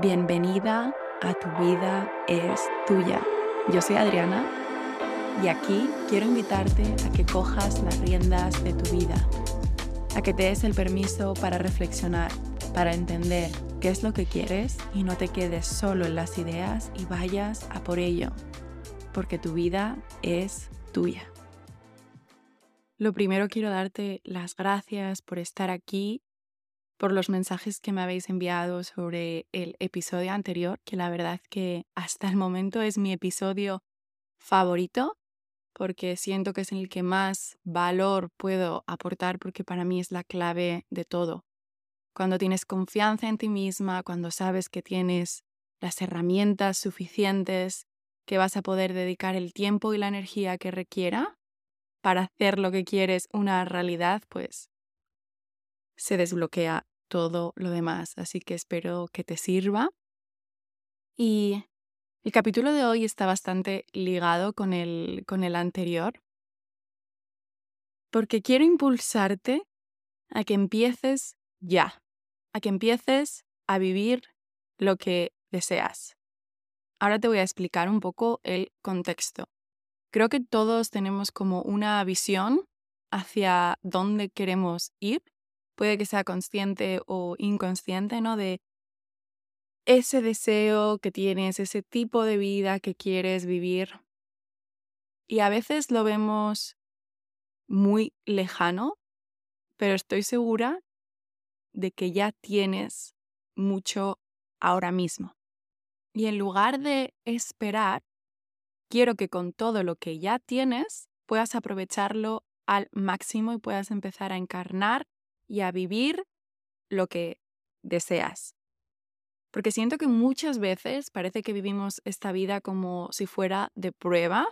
Bienvenida a Tu vida es tuya. Yo soy Adriana y aquí quiero invitarte a que cojas las riendas de tu vida, a que te des el permiso para reflexionar, para entender qué es lo que quieres y no te quedes solo en las ideas y vayas a por ello, porque tu vida es tuya. Lo primero quiero darte las gracias por estar aquí, por los mensajes que me habéis enviado sobre el episodio anterior, que la verdad que hasta el momento es mi episodio favorito, porque siento que es el que más valor puedo aportar, porque para mí es la clave de todo. Cuando tienes confianza en ti misma, cuando sabes que tienes las herramientas suficientes, que vas a poder dedicar el tiempo y la energía que requiera para hacer lo que quieres una realidad, pues se desbloquea todo lo demás. Así que espero que te sirva. Y el capítulo de hoy está bastante ligado con el, con el anterior, porque quiero impulsarte a que empieces ya, a que empieces a vivir lo que deseas. Ahora te voy a explicar un poco el contexto. Creo que todos tenemos como una visión hacia dónde queremos ir, puede que sea consciente o inconsciente, ¿no? De ese deseo que tienes, ese tipo de vida que quieres vivir. Y a veces lo vemos muy lejano, pero estoy segura de que ya tienes mucho ahora mismo. Y en lugar de esperar quiero que con todo lo que ya tienes puedas aprovecharlo al máximo y puedas empezar a encarnar y a vivir lo que deseas. Porque siento que muchas veces parece que vivimos esta vida como si fuera de prueba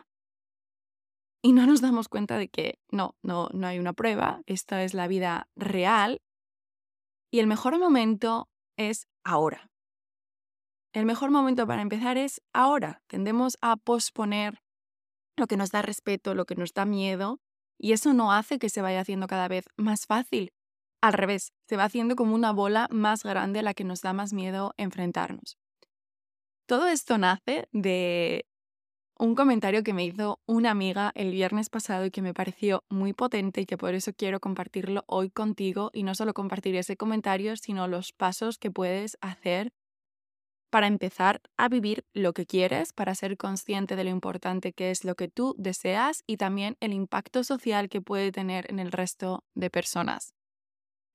y no nos damos cuenta de que no, no, no hay una prueba, esta es la vida real y el mejor momento es ahora. El mejor momento para empezar es ahora. Tendemos a posponer lo que nos da respeto, lo que nos da miedo, y eso no hace que se vaya haciendo cada vez más fácil. Al revés, se va haciendo como una bola más grande a la que nos da más miedo enfrentarnos. Todo esto nace de un comentario que me hizo una amiga el viernes pasado y que me pareció muy potente y que por eso quiero compartirlo hoy contigo y no solo compartir ese comentario, sino los pasos que puedes hacer para empezar a vivir lo que quieres, para ser consciente de lo importante que es lo que tú deseas y también el impacto social que puede tener en el resto de personas.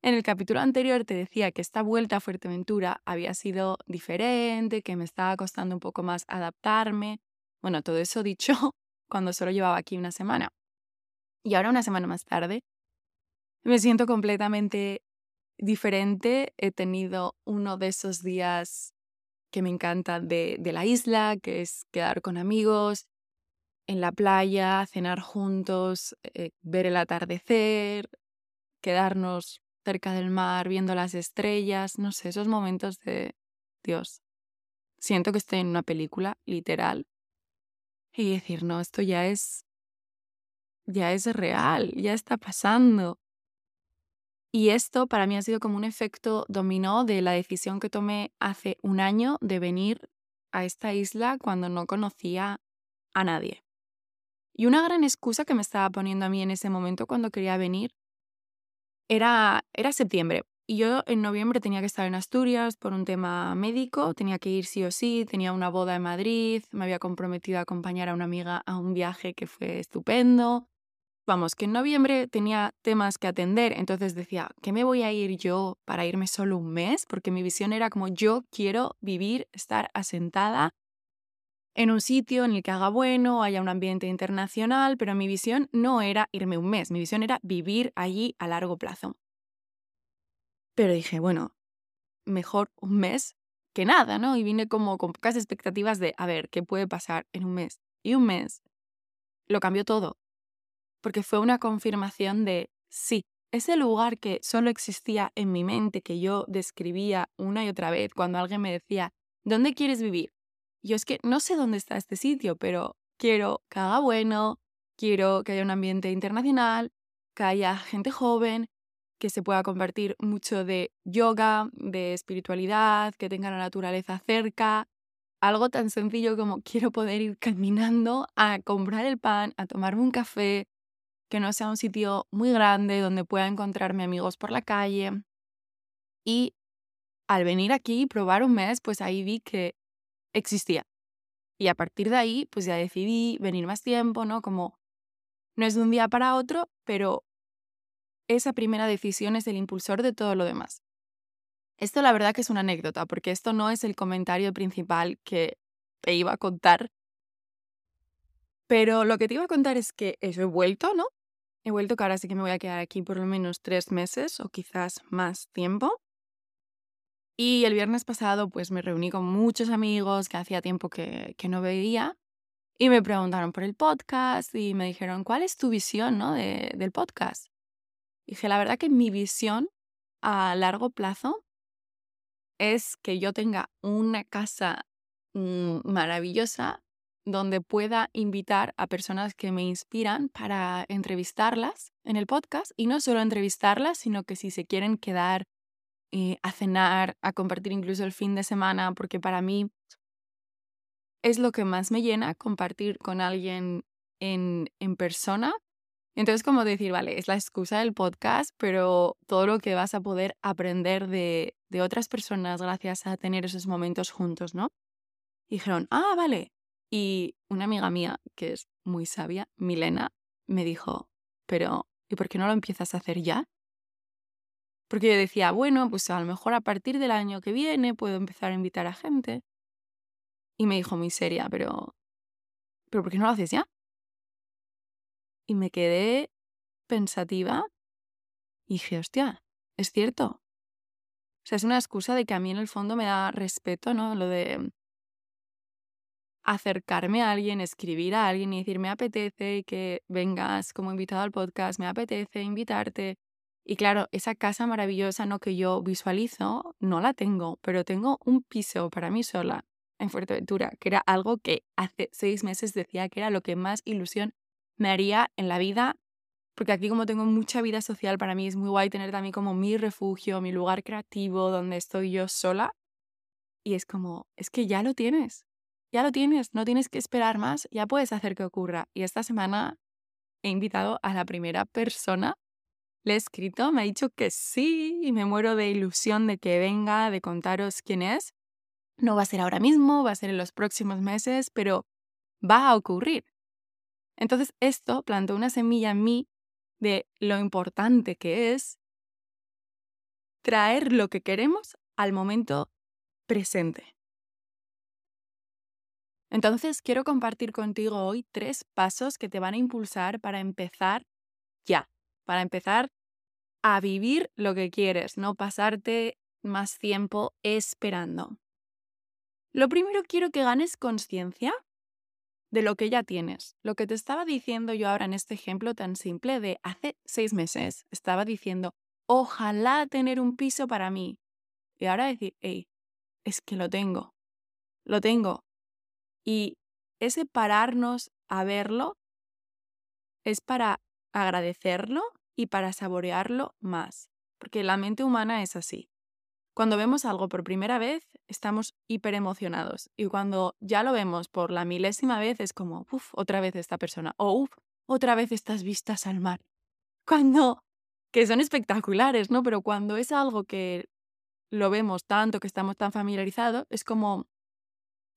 En el capítulo anterior te decía que esta vuelta a Fuerteventura había sido diferente, que me estaba costando un poco más adaptarme. Bueno, todo eso dicho cuando solo llevaba aquí una semana. Y ahora, una semana más tarde, me siento completamente diferente. He tenido uno de esos días que me encanta de, la isla, que es quedar con amigos en la playa, cenar juntos, eh, ver el atardecer, quedarnos cerca del mar viendo las estrellas, no sé, esos momentos de Dios. Siento que estoy en una película, literal. Y decir, no, esto ya es, ya es real, ya está pasando. Y esto para mí ha sido como un efecto dominó de la decisión que tomé hace un año de venir a esta isla cuando no conocía a nadie. Y una gran excusa que me estaba poniendo a mí en ese momento cuando quería venir era, era septiembre. Y yo en noviembre tenía que estar en Asturias por un tema médico, tenía que ir sí o sí, tenía una boda en Madrid, me había comprometido a acompañar a una amiga a un viaje que fue estupendo, Vamos, que en noviembre tenía temas que atender, entonces decía, ¿qué me voy a ir yo para irme solo un mes? Porque mi visión era como yo quiero vivir, estar asentada en un sitio en el que haga bueno, haya un ambiente internacional, pero mi visión no era irme un mes, mi visión era vivir allí a largo plazo. Pero dije, bueno, mejor un mes que nada, ¿no? Y vine como con pocas expectativas de, a ver, ¿qué puede pasar en un mes? Y un mes lo cambió todo porque fue una confirmación de sí, ese lugar que solo existía en mi mente, que yo describía una y otra vez cuando alguien me decía, ¿dónde quieres vivir? Yo es que no sé dónde está este sitio, pero quiero que haga bueno, quiero que haya un ambiente internacional, que haya gente joven, que se pueda compartir mucho de yoga, de espiritualidad, que tenga la naturaleza cerca. Algo tan sencillo como quiero poder ir caminando a comprar el pan, a tomarme un café, que no sea un sitio muy grande donde pueda encontrarme amigos por la calle. Y al venir aquí y probar un mes, pues ahí vi que existía. Y a partir de ahí, pues ya decidí venir más tiempo, ¿no? Como no es de un día para otro, pero esa primera decisión es el impulsor de todo lo demás. Esto la verdad que es una anécdota, porque esto no es el comentario principal que te iba a contar. Pero lo que te iba a contar es que eso he vuelto, ¿no? He vuelto que ahora sí que me voy a quedar aquí por lo menos tres meses o quizás más tiempo. Y el viernes pasado pues me reuní con muchos amigos que hacía tiempo que, que no veía y me preguntaron por el podcast y me dijeron, ¿cuál es tu visión ¿no? de, del podcast? Dije, la verdad que mi visión a largo plazo es que yo tenga una casa mm, maravillosa donde pueda invitar a personas que me inspiran para entrevistarlas en el podcast y no solo entrevistarlas, sino que si se quieren quedar eh, a cenar, a compartir incluso el fin de semana, porque para mí es lo que más me llena, compartir con alguien en, en persona entonces, como decir, vale, es la excusa del podcast, pero todo lo que vas a poder aprender de, de otras personas gracias a tener esos momentos juntos, ¿no? Dijeron, ah, vale. Y una amiga mía, que es muy sabia, Milena, me dijo, pero ¿y por qué no lo empiezas a hacer ya? Porque yo decía, bueno, pues a lo mejor a partir del año que viene puedo empezar a invitar a gente. Y me dijo muy seria, pero, ¿pero por qué no lo haces ya? Y me quedé pensativa y dije, hostia, es cierto. O sea, es una excusa de que a mí en el fondo me da respeto, ¿no? Lo de acercarme a alguien, escribir a alguien y decir, me apetece que vengas como invitado al podcast, me apetece invitarte. Y claro, esa casa maravillosa, ¿no? Que yo visualizo, no la tengo, pero tengo un piso para mí sola en Fuerteventura, que era algo que hace seis meses decía que era lo que más ilusión me haría en la vida, porque aquí como tengo mucha vida social, para mí es muy guay tener también como mi refugio, mi lugar creativo, donde estoy yo sola. Y es como, es que ya lo tienes, ya lo tienes, no tienes que esperar más, ya puedes hacer que ocurra. Y esta semana he invitado a la primera persona, le he escrito, me ha dicho que sí, y me muero de ilusión de que venga, de contaros quién es. No va a ser ahora mismo, va a ser en los próximos meses, pero va a ocurrir. Entonces esto plantó una semilla en mí de lo importante que es traer lo que queremos al momento presente. Entonces quiero compartir contigo hoy tres pasos que te van a impulsar para empezar ya, para empezar a vivir lo que quieres, no pasarte más tiempo esperando. Lo primero quiero que ganes conciencia de lo que ya tienes. Lo que te estaba diciendo yo ahora en este ejemplo tan simple de hace seis meses, estaba diciendo, ojalá tener un piso para mí. Y ahora decir, hey, es que lo tengo, lo tengo. Y ese pararnos a verlo es para agradecerlo y para saborearlo más, porque la mente humana es así. Cuando vemos algo por primera vez, estamos hiper emocionados. Y cuando ya lo vemos por la milésima vez, es como, uff, otra vez esta persona. O, uff, otra vez estas vistas al mar. Cuando, que son espectaculares, ¿no? Pero cuando es algo que lo vemos tanto, que estamos tan familiarizados, es como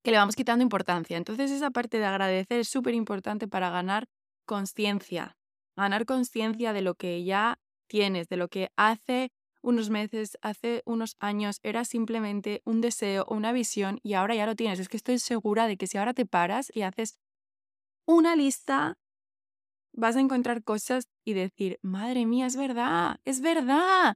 que le vamos quitando importancia. Entonces esa parte de agradecer es súper importante para ganar conciencia. Ganar conciencia de lo que ya tienes, de lo que hace unos meses, hace unos años, era simplemente un deseo o una visión y ahora ya lo tienes. Es que estoy segura de que si ahora te paras y haces una lista, vas a encontrar cosas y decir, madre mía, es verdad, es verdad,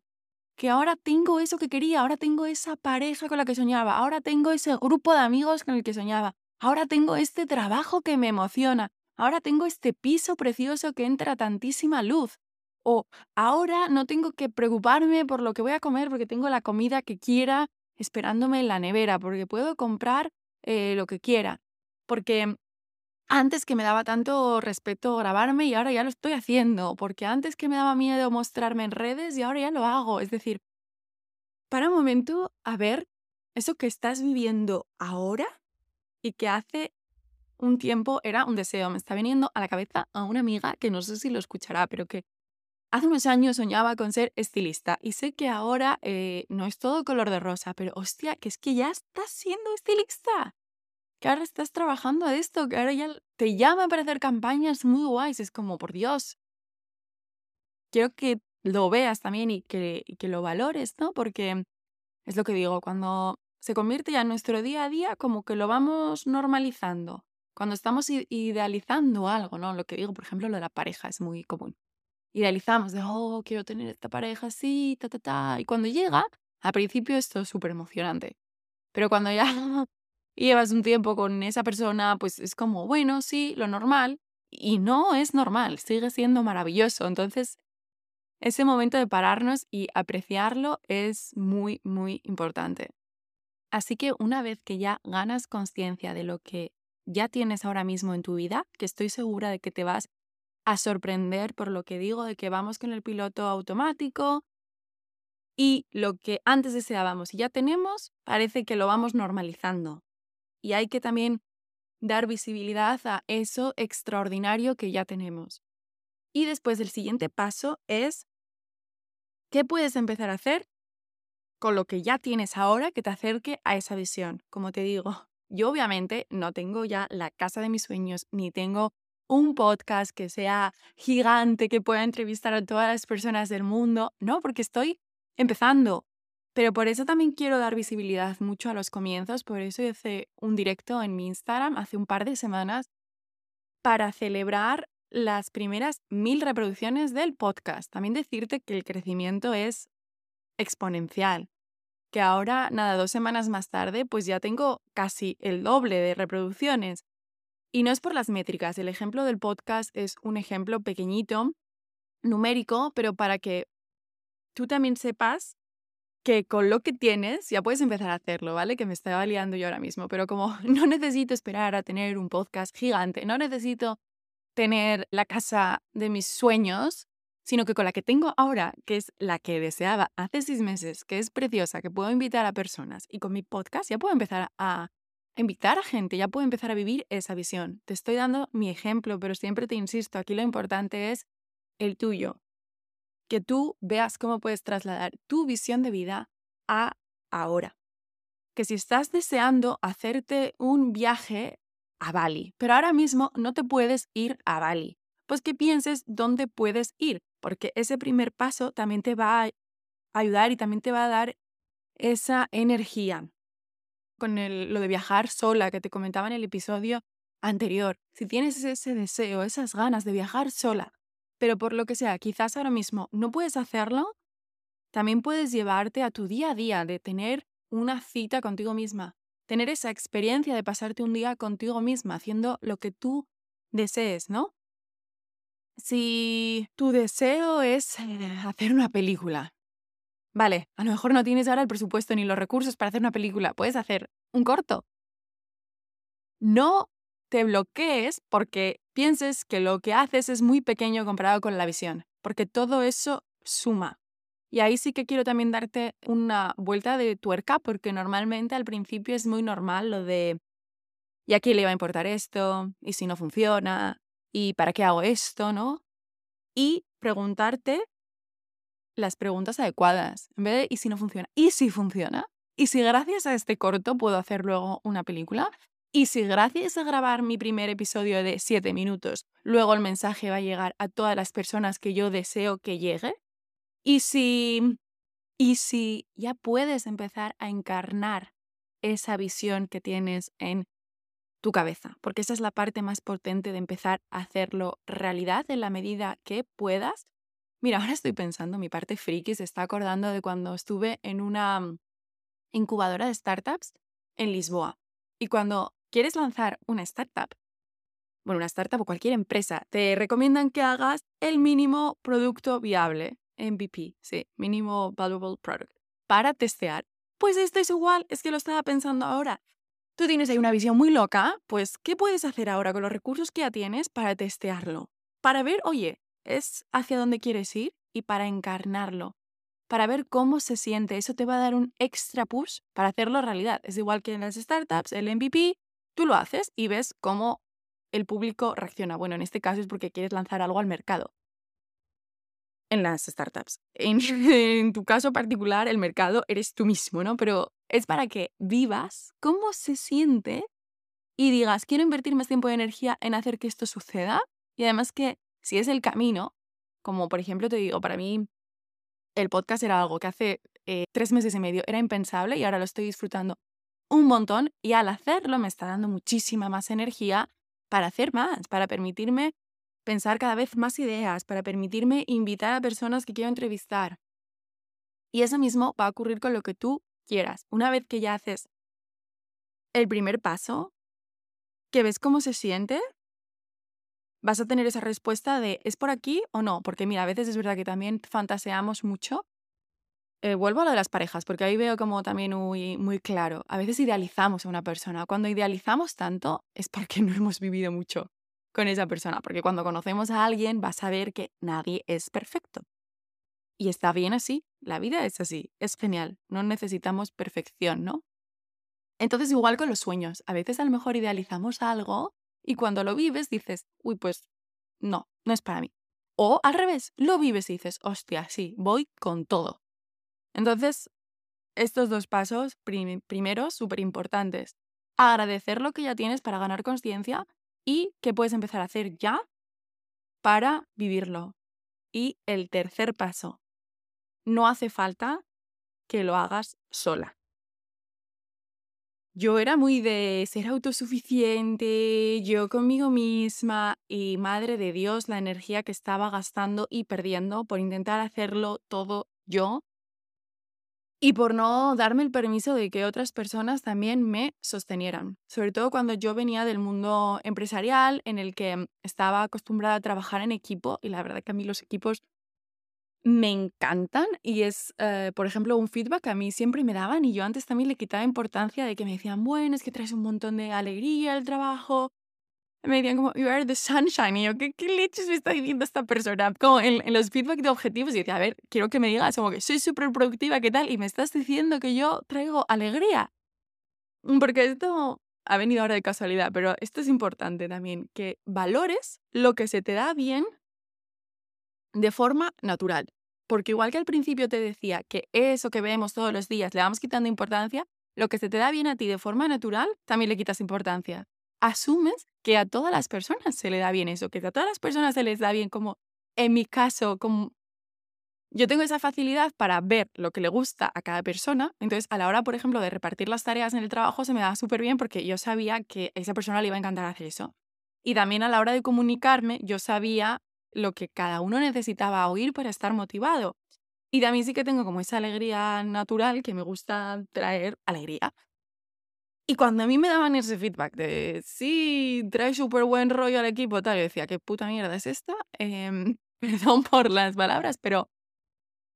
que ahora tengo eso que quería, ahora tengo esa pareja con la que soñaba, ahora tengo ese grupo de amigos con el que soñaba, ahora tengo este trabajo que me emociona, ahora tengo este piso precioso que entra tantísima luz. O ahora no tengo que preocuparme por lo que voy a comer porque tengo la comida que quiera esperándome en la nevera, porque puedo comprar eh, lo que quiera. Porque antes que me daba tanto respeto grabarme y ahora ya lo estoy haciendo, porque antes que me daba miedo mostrarme en redes y ahora ya lo hago. Es decir, para un momento a ver eso que estás viviendo ahora y que hace un tiempo era un deseo. Me está viniendo a la cabeza a una amiga que no sé si lo escuchará, pero que hace unos años soñaba con ser estilista y sé que ahora eh, no es todo color de rosa, pero hostia, que es que ya estás siendo estilista que ahora estás trabajando a esto, que ahora ya te llama para hacer campañas muy guays. Es como, por Dios. Quiero que lo veas también y que, que lo valores, ¿no? Porque es lo que digo, cuando se convierte ya en nuestro día a día, como que lo vamos normalizando. Cuando estamos idealizando algo, ¿no? Lo que digo, por ejemplo, lo de la pareja es muy común. Idealizamos de, oh, quiero tener esta pareja así, ta, ta, ta. Y cuando llega, al principio esto es súper emocionante. Pero cuando ya llevas un tiempo con esa persona, pues es como, bueno, sí, lo normal. Y no es normal, sigue siendo maravilloso. Entonces, ese momento de pararnos y apreciarlo es muy, muy importante. Así que una vez que ya ganas conciencia de lo que ya tienes ahora mismo en tu vida, que estoy segura de que te vas a sorprender por lo que digo, de que vamos con el piloto automático y lo que antes deseábamos y ya tenemos, parece que lo vamos normalizando y hay que también dar visibilidad a eso extraordinario que ya tenemos. Y después el siguiente paso es, ¿qué puedes empezar a hacer con lo que ya tienes ahora que te acerque a esa visión? Como te digo, yo obviamente no tengo ya la casa de mis sueños, ni tengo un podcast que sea gigante, que pueda entrevistar a todas las personas del mundo, no, porque estoy empezando. Pero por eso también quiero dar visibilidad mucho a los comienzos, por eso hice un directo en mi Instagram hace un par de semanas para celebrar las primeras mil reproducciones del podcast. También decirte que el crecimiento es exponencial, que ahora, nada, dos semanas más tarde, pues ya tengo casi el doble de reproducciones. Y no es por las métricas, el ejemplo del podcast es un ejemplo pequeñito, numérico, pero para que tú también sepas que con lo que tienes ya puedes empezar a hacerlo, ¿vale? Que me estaba liando yo ahora mismo, pero como no necesito esperar a tener un podcast gigante, no necesito tener la casa de mis sueños, sino que con la que tengo ahora, que es la que deseaba hace seis meses, que es preciosa, que puedo invitar a personas, y con mi podcast ya puedo empezar a invitar a gente, ya puedo empezar a vivir esa visión. Te estoy dando mi ejemplo, pero siempre te insisto, aquí lo importante es el tuyo que tú veas cómo puedes trasladar tu visión de vida a ahora. Que si estás deseando hacerte un viaje a Bali, pero ahora mismo no te puedes ir a Bali, pues que pienses dónde puedes ir, porque ese primer paso también te va a ayudar y también te va a dar esa energía. Con lo de viajar sola que te comentaba en el episodio anterior, si tienes ese deseo, esas ganas de viajar sola, pero por lo que sea, quizás ahora mismo no puedes hacerlo, también puedes llevarte a tu día a día de tener una cita contigo misma, tener esa experiencia de pasarte un día contigo misma haciendo lo que tú desees, ¿no? Si tu deseo es eh, hacer una película, vale, a lo mejor no tienes ahora el presupuesto ni los recursos para hacer una película, puedes hacer un corto. No te bloquees porque pienses que lo que haces es muy pequeño comparado con la visión, porque todo eso suma. Y ahí sí que quiero también darte una vuelta de tuerca, porque normalmente al principio es muy normal lo de, ¿y a quién le va a importar esto? ¿Y si no funciona? ¿Y para qué hago esto? ¿No? Y preguntarte las preguntas adecuadas, en vez de, ¿y si no funciona? ¿Y si funciona? ¿Y si gracias a este corto puedo hacer luego una película? Y si gracias a grabar mi primer episodio de 7 minutos, luego el mensaje va a llegar a todas las personas que yo deseo que llegue, y si, y si ya puedes empezar a encarnar esa visión que tienes en tu cabeza, porque esa es la parte más potente de empezar a hacerlo realidad en la medida que puedas. Mira, ahora estoy pensando, mi parte friki se está acordando de cuando estuve en una mm, incubadora de startups en Lisboa. Y cuando quieres lanzar una startup, bueno, una startup o cualquier empresa, te recomiendan que hagas el mínimo producto viable, MVP, sí, mínimo valuable product, para testear. Pues esto es igual, es que lo estaba pensando ahora. Tú tienes ahí una visión muy loca, pues ¿qué puedes hacer ahora con los recursos que ya tienes para testearlo? Para ver, oye, es hacia dónde quieres ir y para encarnarlo, para ver cómo se siente. Eso te va a dar un extra push para hacerlo realidad. Es igual que en las startups, el MVP, tú lo haces y ves cómo el público reacciona. Bueno, en este caso es porque quieres lanzar algo al mercado. En las startups. En, tu caso particular, el mercado eres tú mismo, ¿no? Pero es para que vivas cómo se siente y digas, quiero invertir más tiempo y energía en hacer que esto suceda. Y además que si es el camino, como por ejemplo te digo, para mí el podcast era algo que hace eh, tres meses y medio era impensable y ahora lo estoy disfrutando un montón y al hacerlo me está dando muchísima más energía para hacer más, para permitirme pensar cada vez más ideas, para permitirme invitar a personas que quiero entrevistar. Y eso mismo va a ocurrir con lo que tú quieras. Una vez que ya haces el primer paso, que ves cómo se siente, vas a tener esa respuesta de ¿es por aquí o no? Porque mira, a veces es verdad que también fantaseamos mucho. Eh, vuelvo a lo de las parejas, porque ahí veo como también muy, muy claro. A veces idealizamos a una persona. Cuando idealizamos tanto es porque no hemos vivido mucho con esa persona. Porque cuando conocemos a alguien vas a ver que nadie es perfecto. Y está bien así. La vida es así. Es genial. No necesitamos perfección, ¿no? Entonces igual con los sueños. A veces a lo mejor idealizamos algo y cuando lo vives dices, uy, pues no, no es para mí. O al revés, lo vives y dices, hostia, sí, voy con todo. Entonces, estos dos pasos primero súper importantes. Agradecer lo que ya tienes para ganar conciencia y qué puedes empezar a hacer ya para vivirlo. Y el tercer paso, no hace falta que lo hagas sola. Yo era muy de ser autosuficiente, yo conmigo misma y madre de Dios, la energía que estaba gastando y perdiendo por intentar hacerlo todo yo y por no darme el permiso de que otras personas también me sostenieran. Sobre todo cuando yo venía del mundo empresarial en el que estaba acostumbrada a trabajar en equipo y la verdad que a mí los equipos me encantan y es, eh, por ejemplo, un feedback que a mí siempre me daban y yo antes también le quitaba importancia de que me decían, bueno, es que traes un montón de alegría al trabajo. Me decían como, you are the sunshine. Y yo, ¿qué, qué leches me está diciendo esta persona? Como en, en los feedback de objetivos, y decía, a ver, quiero que me digas como que soy súper productiva, ¿qué tal? Y me estás diciendo que yo traigo alegría. Mm, porque esto ha venido ahora de casualidad, pero esto es importante también, que valores lo que se te da bien de forma natural. Porque igual que al principio te decía que eso que vemos todos los días le vamos quitando importancia, lo que se te da bien a ti de forma natural también le quitas importancia. Asumes que a todas las personas se le da bien eso, que a todas las personas se les da bien como, en mi caso, como yo tengo esa facilidad para ver lo que le gusta a cada persona. Entonces, a la hora, por ejemplo, de repartir las tareas en el trabajo, se me da súper bien porque yo sabía que a esa persona le iba a encantar hacer eso. Y también a la hora de comunicarme, yo sabía lo que cada uno necesitaba oír para estar motivado. Y también sí que tengo como esa alegría natural que me gusta traer alegría. Y cuando a mí me daban ese feedback de, sí, trae súper buen rollo al equipo, tal, yo decía, ¿qué puta mierda es esta? Em, perdón por las palabras, pero...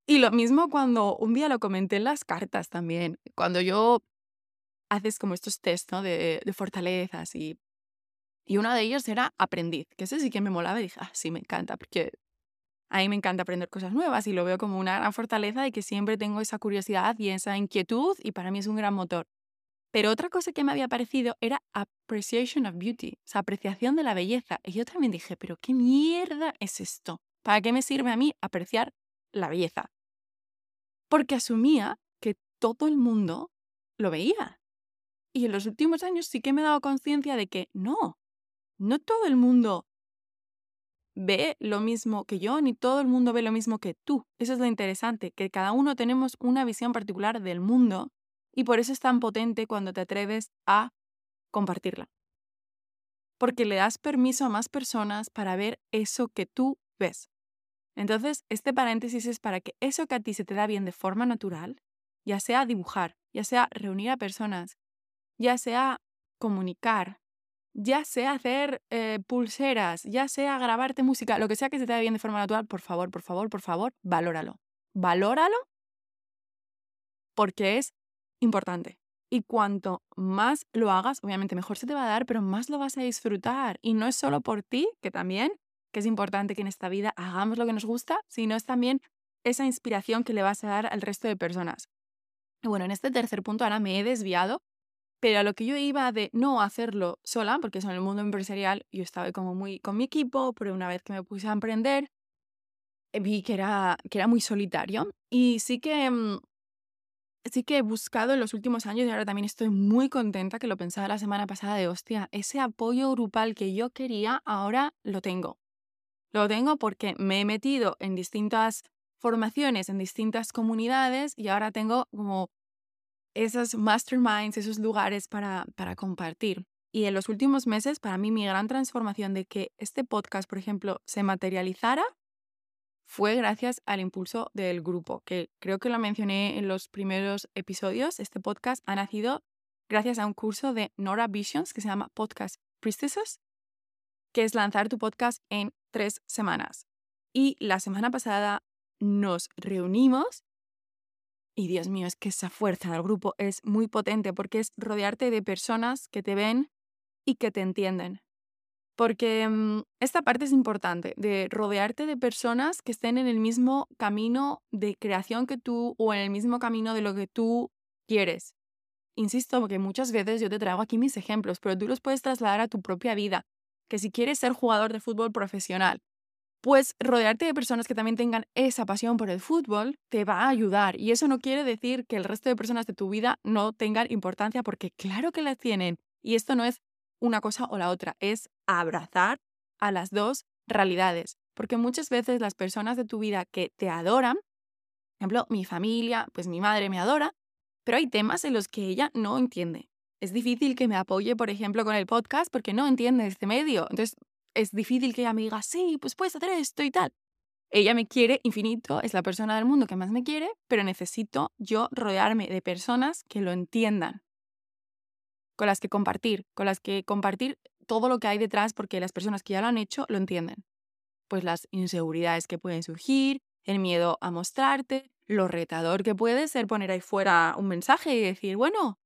Y lo mismo cuando un día lo comenté en las cartas también, cuando yo haces como estos test ¿no? de, de fortalezas y y uno de ellos era aprendiz, que ese sí que me molaba y dije, ah, sí, me encanta, porque a mí me encanta aprender cosas nuevas y lo veo como una gran fortaleza y que siempre tengo esa curiosidad y esa inquietud y para mí es un gran motor. Pero otra cosa que me había parecido era appreciation of beauty, o sea, apreciación de la belleza. Y yo también dije, pero ¿qué mierda es esto? ¿Para qué me sirve a mí apreciar la belleza? Porque asumía que todo el mundo lo veía. Y en los últimos años sí que me he dado conciencia de que no, no todo el mundo ve lo mismo que yo, ni todo el mundo ve lo mismo que tú. Eso es lo interesante, que cada uno tenemos una visión particular del mundo y por eso es tan potente cuando te atreves a compartirla. Porque le das permiso a más personas para ver eso que tú ves. Entonces, este paréntesis es para que eso que a ti se te da bien de forma natural, ya sea dibujar, ya sea reunir a personas, ya sea comunicar, ya sea hacer eh, pulseras, ya sea grabarte música, lo que sea que se te dé bien de forma natural, por favor, por favor, por favor, valóralo. Valóralo porque es importante. Y cuanto más lo hagas, obviamente mejor se te va a dar, pero más lo vas a disfrutar. Y no es solo por ti, que también, que es importante que en esta vida hagamos lo que nos gusta, sino es también esa inspiración que le vas a dar al resto de personas. Y bueno, en este tercer punto ahora me he desviado, pero a lo que yo iba de no hacerlo sola, porque eso en el mundo empresarial yo estaba como muy con mi equipo, pero una vez que me puse a emprender, eh, vi que era, que era muy solitario. Y sí que, mm, sí que he buscado en los últimos años y ahora también estoy muy contenta, que lo pensaba la semana pasada, de hostia, ese apoyo grupal que yo quería, ahora lo tengo. Lo tengo porque me he metido en distintas formaciones, en distintas comunidades y ahora tengo como esos masterminds, esos lugares para, para compartir. Y en los últimos meses, para mí, mi gran transformación de que este podcast, por ejemplo, se materializara fue gracias al impulso del grupo, que creo que lo mencioné en los primeros episodios. Este podcast ha nacido gracias a un curso de Nora Visions que se llama Podcast Priestesses, que es lanzar tu podcast en tres semanas. Y la semana pasada nos reunimos y Dios mío, es que esa fuerza del grupo es muy potente porque es rodearte de personas que te ven y que te entienden. Porque mm, esta parte es importante, de rodearte de personas que estén en el mismo camino de creación que tú o en el mismo camino de lo que tú quieres. Insisto, porque muchas veces yo te traigo aquí mis ejemplos, pero tú los puedes trasladar a tu propia vida. Que si quieres ser jugador de fútbol profesional, pues rodearte de personas que también tengan esa pasión por el fútbol te va a ayudar. Y eso no quiere decir que el resto de personas de tu vida no tengan importancia, porque claro que las tienen. Y esto no es una cosa o la otra, es abrazar a las dos realidades. Porque muchas veces las personas de tu vida que te adoran, por ejemplo, mi familia, pues mi madre me adora, pero hay temas en los que ella no entiende. Es difícil que me apoye, por ejemplo, con el podcast porque no entiende este medio. Entonces, es difícil que ella me diga, sí, pues puedes hacer esto y tal. Ella me quiere infinito, es la persona del mundo que más me quiere, pero necesito yo rodearme de personas que lo entiendan, con las que compartir, con las que compartir todo lo que hay detrás, porque las personas que ya lo han hecho lo entienden. Pues las inseguridades que pueden surgir, el miedo a mostrarte, lo retador que puede ser poner ahí fuera un mensaje y decir, bueno,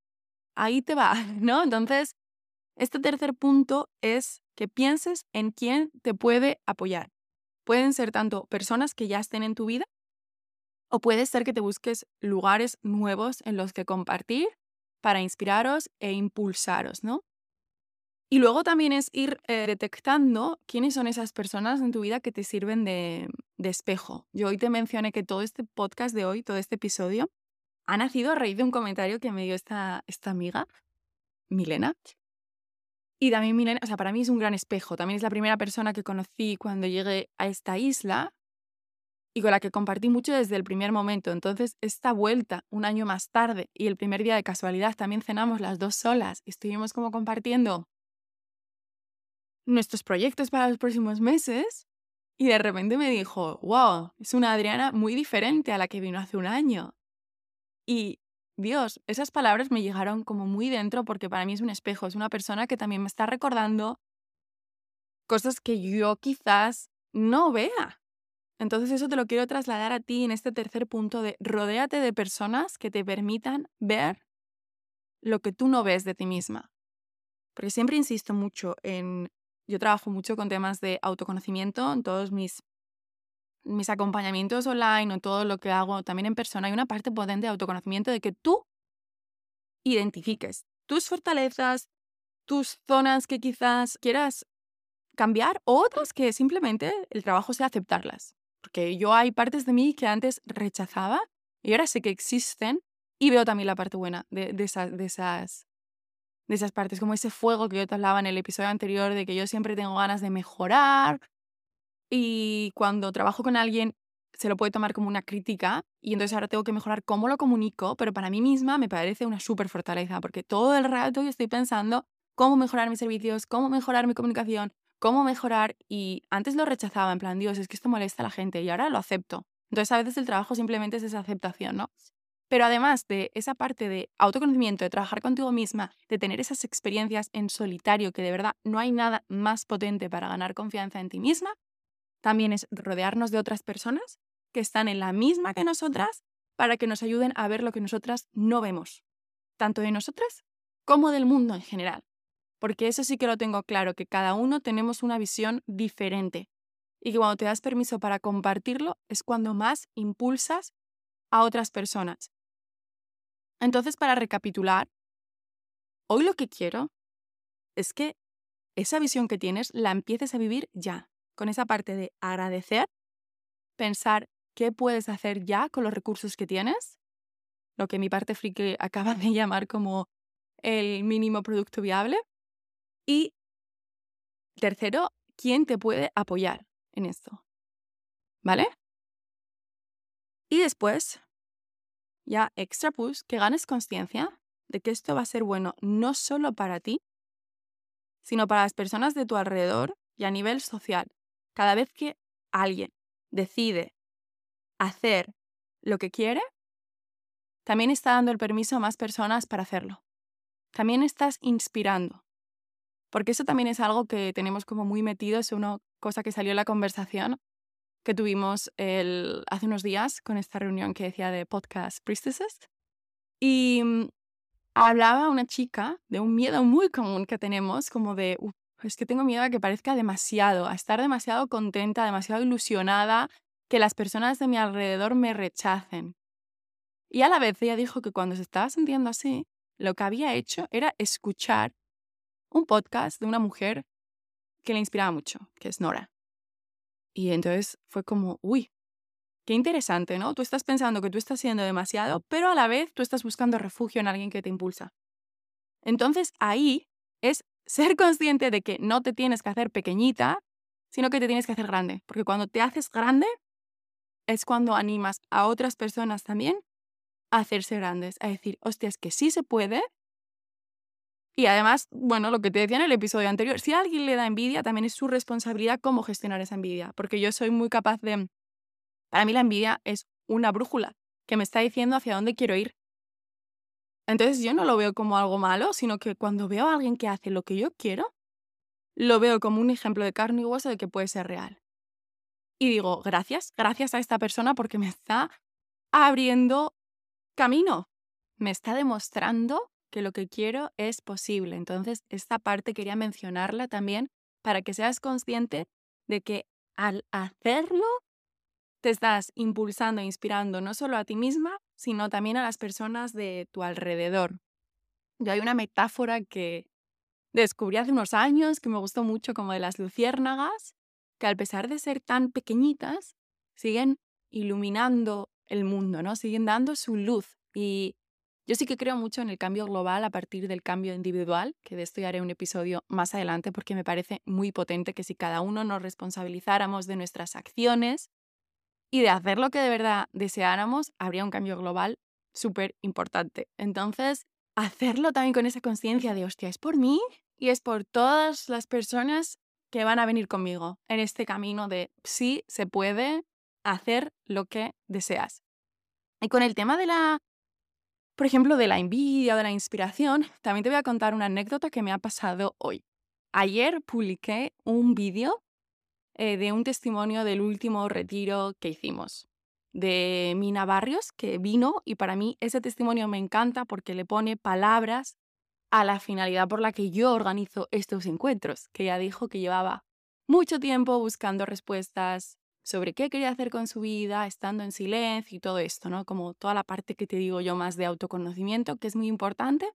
ahí te va, ¿no? Entonces, este tercer punto es que pienses en quién te puede apoyar. Pueden ser tanto personas que ya estén en tu vida o puede ser que te busques lugares nuevos en los que compartir para inspiraros e impulsaros, ¿no? Y luego también es ir eh, detectando quiénes son esas personas en tu vida que te sirven de, de, espejo. Yo hoy te mencioné que todo este podcast de hoy, todo este episodio, ha nacido a raíz de un comentario que me dio esta, esta amiga, Milena, y también Milena, o sea, para mí es un gran espejo. También es la primera persona que conocí cuando llegué a esta isla y con la que compartí mucho desde el primer momento. Entonces, esta vuelta un año más tarde y el primer día de casualidad también cenamos las dos solas y estuvimos como compartiendo nuestros proyectos para los próximos meses. Y de repente me dijo, wow, es una Adriana muy diferente a la que vino hace un año. Y Dios, esas palabras me llegaron como muy dentro porque para mí es un espejo, es una persona que también me está recordando cosas que yo quizás no vea. Entonces eso te lo quiero trasladar a ti en este tercer punto de rodéate de personas que te permitan ver lo que tú no ves de ti misma. Porque siempre insisto mucho en, yo trabajo mucho con temas de autoconocimiento en todos mis mis acompañamientos online o todo lo que hago también en persona, hay una parte potente de autoconocimiento de que tú identifiques tus fortalezas, tus zonas que quizás quieras cambiar o otras que simplemente el trabajo sea aceptarlas. Porque yo hay partes de mí que antes rechazaba y ahora sé que existen y veo también la parte buena de, de, esas, de, esas, de esas partes, como ese fuego que yo te hablaba en el episodio anterior de que yo siempre tengo ganas de mejorar, y cuando trabajo con alguien se lo puede tomar como una crítica y entonces ahora tengo que mejorar cómo lo comunico, pero para mí misma me parece una súper fortaleza porque todo el rato yo estoy pensando cómo mejorar mis servicios, cómo mejorar mi comunicación, cómo mejorar y antes lo rechazaba en plan, Dios, es que esto molesta a la gente y ahora lo acepto. Entonces a veces el trabajo simplemente es esa aceptación, ¿no? Pero además de esa parte de autoconocimiento, de trabajar contigo misma, de tener esas experiencias en solitario, que de verdad no hay nada más potente para ganar confianza en ti misma, también es rodearnos de otras personas que están en la misma que nosotras para que nos ayuden a ver lo que nosotras no vemos. tanto de nosotras como del mundo en general. Porque eso sí que lo tengo claro, que cada uno tenemos una visión diferente. Y que cuando te das permiso para compartirlo es cuando más impulsas a otras personas. Entonces, para recapitular, hoy lo que quiero es que esa visión que tienes la empieces a vivir ya, con esa parte de agradecer, pensar qué puedes hacer ya con los recursos que tienes, lo que mi parte friki acaba de llamar como el mínimo producto viable, y tercero, quién te puede apoyar en esto. ¿Vale? Y después, ya extra push, que ganes conciencia de que esto va a ser bueno no solo para ti, sino para las personas de tu alrededor y a nivel social. Cada vez que alguien decide hacer lo que quiere, también está dando el permiso a más personas para hacerlo. También estás inspirando. Porque eso también es algo que tenemos como muy metido, es una cosa que salió en la conversación que tuvimos el, hace unos días con esta reunión que decía de podcast priestesses. Y mm, hablaba una chica de un miedo muy común que tenemos, como de, es que tengo miedo a que parezca demasiado, a estar demasiado contenta, demasiado ilusionada, que las personas de mi alrededor me rechacen. Y a la vez ella dijo que cuando se estaba sintiendo así, lo que había hecho era escuchar un podcast de una mujer que le inspiraba mucho, que es Nora. Y entonces fue como, uy, qué interesante, ¿no? Tú estás pensando que tú estás siendo demasiado, pero a la vez tú estás buscando refugio en alguien que te impulsa. Entonces ahí es ser consciente de que no te tienes que hacer pequeñita, sino que te tienes que hacer grande. Porque cuando te haces grande es cuando animas a otras personas también a hacerse grandes, a decir, hostias, que sí se puede y además, bueno, lo que te decía en el episodio anterior, si a alguien le da envidia, también es su responsabilidad cómo gestionar esa envidia, porque yo soy muy capaz de... Para mí la envidia es una brújula que me está diciendo hacia dónde quiero ir. Entonces yo no lo veo como algo malo, sino que cuando veo a alguien que hace lo que yo quiero, lo veo como un ejemplo de carne y hueso de que puede ser real. Y digo, gracias, gracias a esta persona porque me está abriendo camino, me está demostrando que lo que quiero es posible. Entonces, esta parte quería mencionarla también para que seas consciente de que al hacerlo, te estás impulsando e inspirando no solo a ti misma, sino también a las personas de tu alrededor. Yo hay una metáfora que descubrí hace unos años que me gustó mucho como de las luciérnagas, que al pesar de ser tan pequeñitas, siguen iluminando el mundo, ¿no? Siguen dando su luz y yo sí que creo mucho en el cambio global a partir del cambio individual, que de esto ya haré un episodio más adelante porque me parece muy potente que si cada uno nos responsabilizáramos de nuestras acciones y de hacer lo que de verdad deseáramos, habría un cambio global súper importante. Entonces, hacerlo también con esa conciencia de, hostia, es por mí y es por todas las personas que van a venir conmigo en este camino de sí se puede hacer lo que deseas. Y con el tema de la por ejemplo, de la envidia o de la inspiración, también te voy a contar una anécdota que me ha pasado hoy. Ayer publiqué un vídeo eh, de un testimonio del último retiro que hicimos de Mina Barrios, que vino y para mí ese testimonio me encanta porque le pone palabras a la finalidad por la que yo organizo estos encuentros, que ella dijo que llevaba mucho tiempo buscando respuestas sobre qué quería hacer con su vida, estando en silencio y todo esto, ¿no? Como toda la parte que te digo yo más de autoconocimiento, que es muy importante,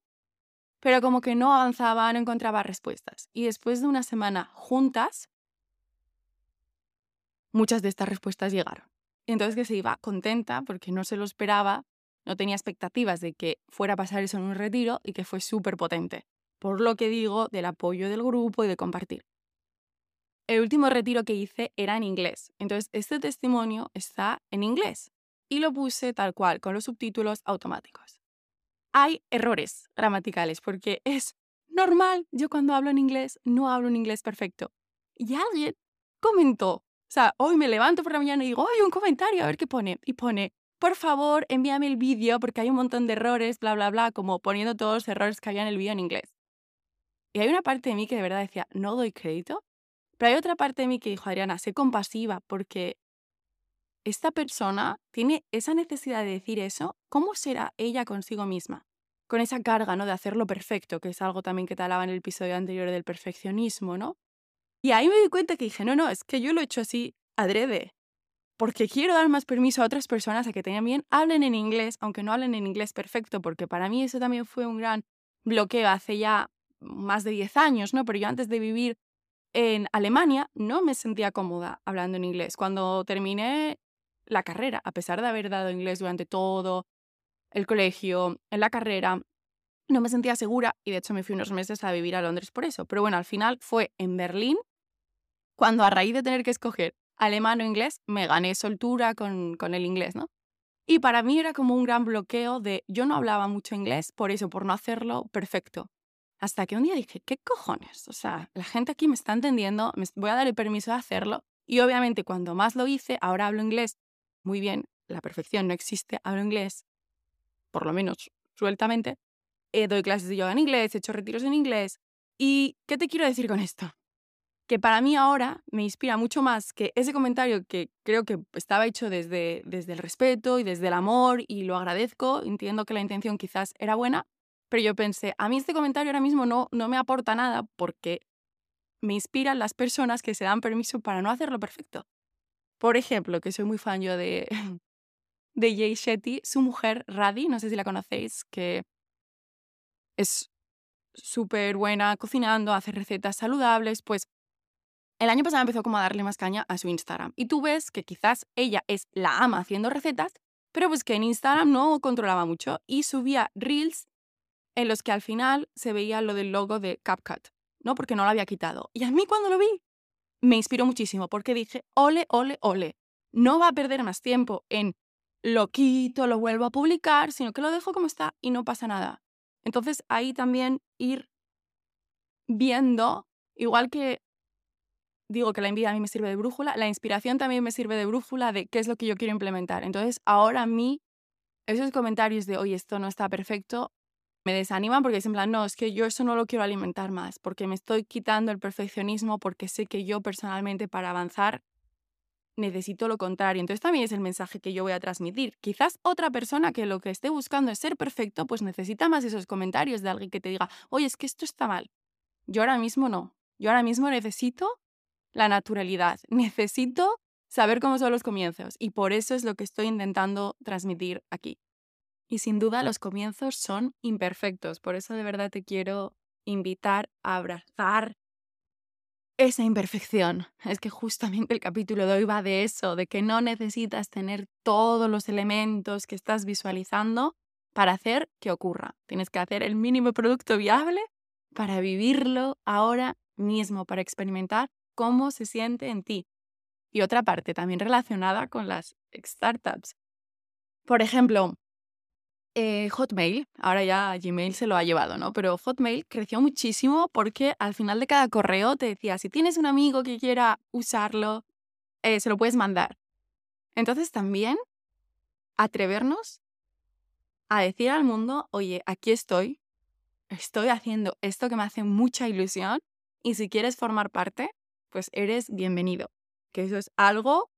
pero como que no avanzaba, no encontraba respuestas. Y después de una semana juntas, muchas de estas respuestas llegaron. entonces que se iba contenta porque no se lo esperaba, no tenía expectativas de que fuera a pasar eso en un retiro y que fue súper potente. Por lo que digo del apoyo del grupo y de compartir. El último retiro que hice era en inglés, entonces este testimonio está en inglés y lo puse tal cual, con los subtítulos automáticos. Hay errores gramaticales porque es normal, yo cuando hablo en inglés no hablo en inglés perfecto. Y alguien comentó, o sea, hoy me levanto por la mañana y digo, hay un comentario, a ver qué pone. Y pone, por favor, envíame el vídeo porque hay un montón de errores, bla, bla, bla, como poniendo todos los errores que había en el vídeo en inglés. Y hay una parte de mí que de verdad decía, no doy crédito pero hay otra parte de mí que dijo, Adriana, sé compasiva porque esta persona tiene esa necesidad de decir eso. ¿Cómo será ella consigo misma? con esa carga, ¿no? De hacerlo perfecto, que es algo también que te hablaba en el episodio anterior del perfeccionismo, ¿no? Y ahí me di cuenta que dije, no, no, es que yo lo he hecho así adrede, porque quiero dar más permiso a otras personas a que también hablen en inglés, aunque no hablen en inglés perfecto, porque para mí eso también fue un gran bloqueo hace ya más de 10 años, ¿no? Pero yo antes de vivir en Alemania no me sentía cómoda hablando en inglés. Cuando terminé la carrera, a pesar de haber dado inglés durante todo el colegio, en la carrera, no me sentía segura y de hecho me fui unos meses a vivir a Londres por eso. Pero bueno, al final fue en Berlín cuando a raíz de tener que escoger alemán o inglés, me gané soltura con, el inglés, ¿no? Y para mí era como un gran bloqueo de yo no hablaba mucho inglés, por eso, por no hacerlo perfecto. Hasta que un día dije, ¿qué cojones? O sea, la gente aquí me está entendiendo, me voy a dar el permiso de hacerlo. Y obviamente cuando más lo hice, ahora hablo inglés muy bien, la perfección no existe, hablo inglés, por lo menos sueltamente. Eh, doy clases de yoga en inglés, he hecho retiros en inglés. ¿Y qué te quiero decir con esto? Que para mí ahora me inspira mucho más que ese comentario que creo que estaba hecho desde, desde el respeto y desde el amor y lo agradezco, entiendo que la intención quizás era buena, pero yo pensé, a mí este comentario ahora mismo no, no me aporta nada porque me inspiran las personas que se dan permiso para no hacerlo perfecto. Por ejemplo, que soy muy fan yo de, de Jay Shetty, su mujer Radi, no sé si la conocéis, que es súper buena cocinando, hace recetas saludables, pues el año pasado empezó como a darle más caña a su Instagram. Y tú ves que quizás ella es la ama haciendo recetas, pero pues que en Instagram no controlaba mucho y subía reels en los que al final se veía lo del logo de CapCut, ¿no? Porque no lo había quitado. Y a mí cuando lo vi, me inspiró muchísimo porque dije, ole, ole, ole, no va a perder más tiempo en lo quito, lo vuelvo a publicar, sino que lo dejo como está y no pasa nada. Entonces ahí también ir viendo, igual que digo que la envidia a mí me sirve de brújula, la inspiración también me sirve de brújula de qué es lo que yo quiero implementar. Entonces ahora a mí esos comentarios de, oye, esto no está perfecto, me desaniman porque es en plan, no, es que yo eso no lo quiero alimentar más, porque me estoy quitando el perfeccionismo, porque sé que yo personalmente para avanzar necesito lo contrario. Entonces también es el mensaje que yo voy a transmitir. Quizás otra persona que lo que esté buscando es ser perfecto, pues necesita más esos comentarios de alguien que te diga, oye, es que esto está mal. Yo ahora mismo no. Yo ahora mismo necesito la naturalidad, necesito saber cómo son los comienzos y por eso es lo que estoy intentando transmitir aquí. Y sin duda los comienzos son imperfectos, por eso de verdad te quiero invitar a abrazar esa imperfección. Es que justamente el capítulo de hoy va de eso, de que no necesitas tener todos los elementos que estás visualizando para hacer que ocurra. Tienes que hacer el mínimo producto viable para vivirlo ahora mismo, para experimentar cómo se siente en ti. Y otra parte también relacionada con las startups. Por ejemplo, eh, Hotmail, ahora ya Gmail se lo ha llevado, ¿no? Pero Hotmail creció muchísimo porque al final de cada correo te decía, si tienes un amigo que quiera usarlo, eh, se lo puedes mandar. Entonces también atrevernos a decir al mundo, oye, aquí estoy, estoy haciendo esto que me hace mucha ilusión y si quieres formar parte, pues eres bienvenido. Que eso es algo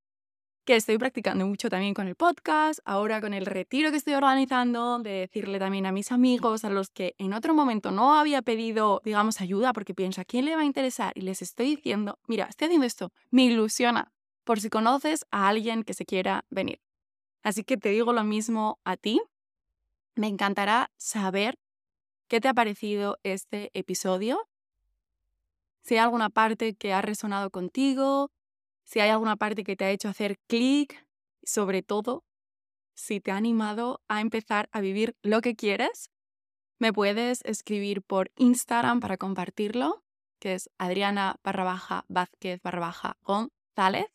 que estoy practicando mucho también con el podcast, ahora con el retiro que estoy organizando, de decirle también a mis amigos, a los que en otro momento no había pedido, digamos, ayuda, porque pienso, ¿a quién le va a interesar? Y les estoy diciendo, mira, estoy haciendo esto, me ilusiona, por si conoces a alguien que se quiera venir. Así que te digo lo mismo a ti. Me encantará saber qué te ha parecido este episodio. Si hay alguna parte que ha resonado contigo, si hay alguna parte que te ha hecho hacer clic, sobre todo si te ha animado a empezar a vivir lo que quieres, me puedes escribir por Instagram para compartirlo, que es Adriana barra baja Vázquez barra baja González.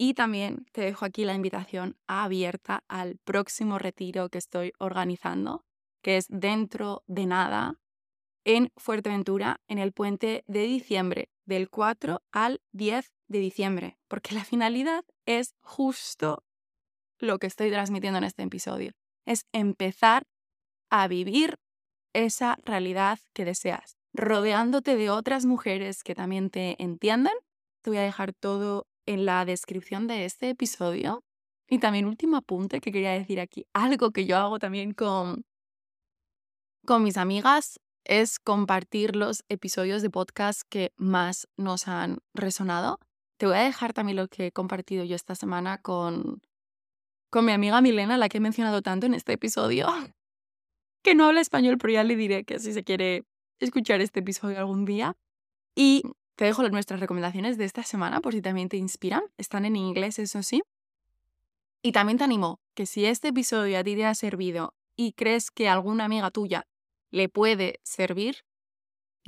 Y también te dejo aquí la invitación abierta al próximo retiro que estoy organizando, que es dentro de nada, en Fuerteventura, en el puente de diciembre, del 4 al 10 de diciembre, porque la finalidad es justo lo que estoy transmitiendo en este episodio, es empezar a vivir esa realidad que deseas, rodeándote de otras mujeres que también te entiendan. Te voy a dejar todo en la descripción de este episodio. Y también último apunte que quería decir aquí, algo que yo hago también con, con mis amigas es compartir los episodios de podcast que más nos han resonado. Te voy a dejar también lo que he compartido yo esta semana con, con mi amiga Milena, la que he mencionado tanto en este episodio, que no habla español, pero ya le diré que si se quiere escuchar este episodio algún día. Y te dejo nuestras recomendaciones de esta semana por si también te inspiran. Están en inglés, eso sí. Y también te animo que si este episodio a ti te ha servido y crees que alguna amiga tuya le puede servir,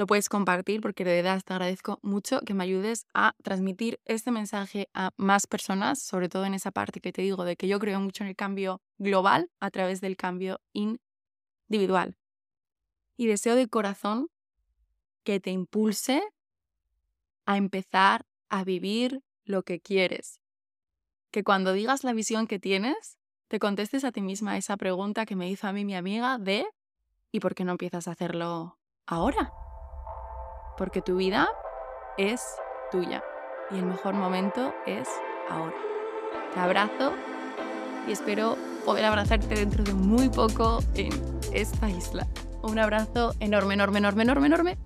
lo puedes compartir porque de verdad te agradezco mucho que me ayudes a transmitir este mensaje a más personas, sobre todo en esa parte que te digo de que yo creo mucho en el cambio global a través del cambio individual. Y deseo de corazón que te impulse a empezar a vivir lo que quieres. Que cuando digas la visión que tienes, te contestes a ti misma esa pregunta que me hizo a mí mi amiga de ¿y por qué no empiezas a hacerlo ahora? Porque tu vida es tuya y el mejor momento es ahora. Te abrazo y espero poder abrazarte dentro de muy poco en esta isla. Un abrazo enorme, enorme, enorme, enorme, enorme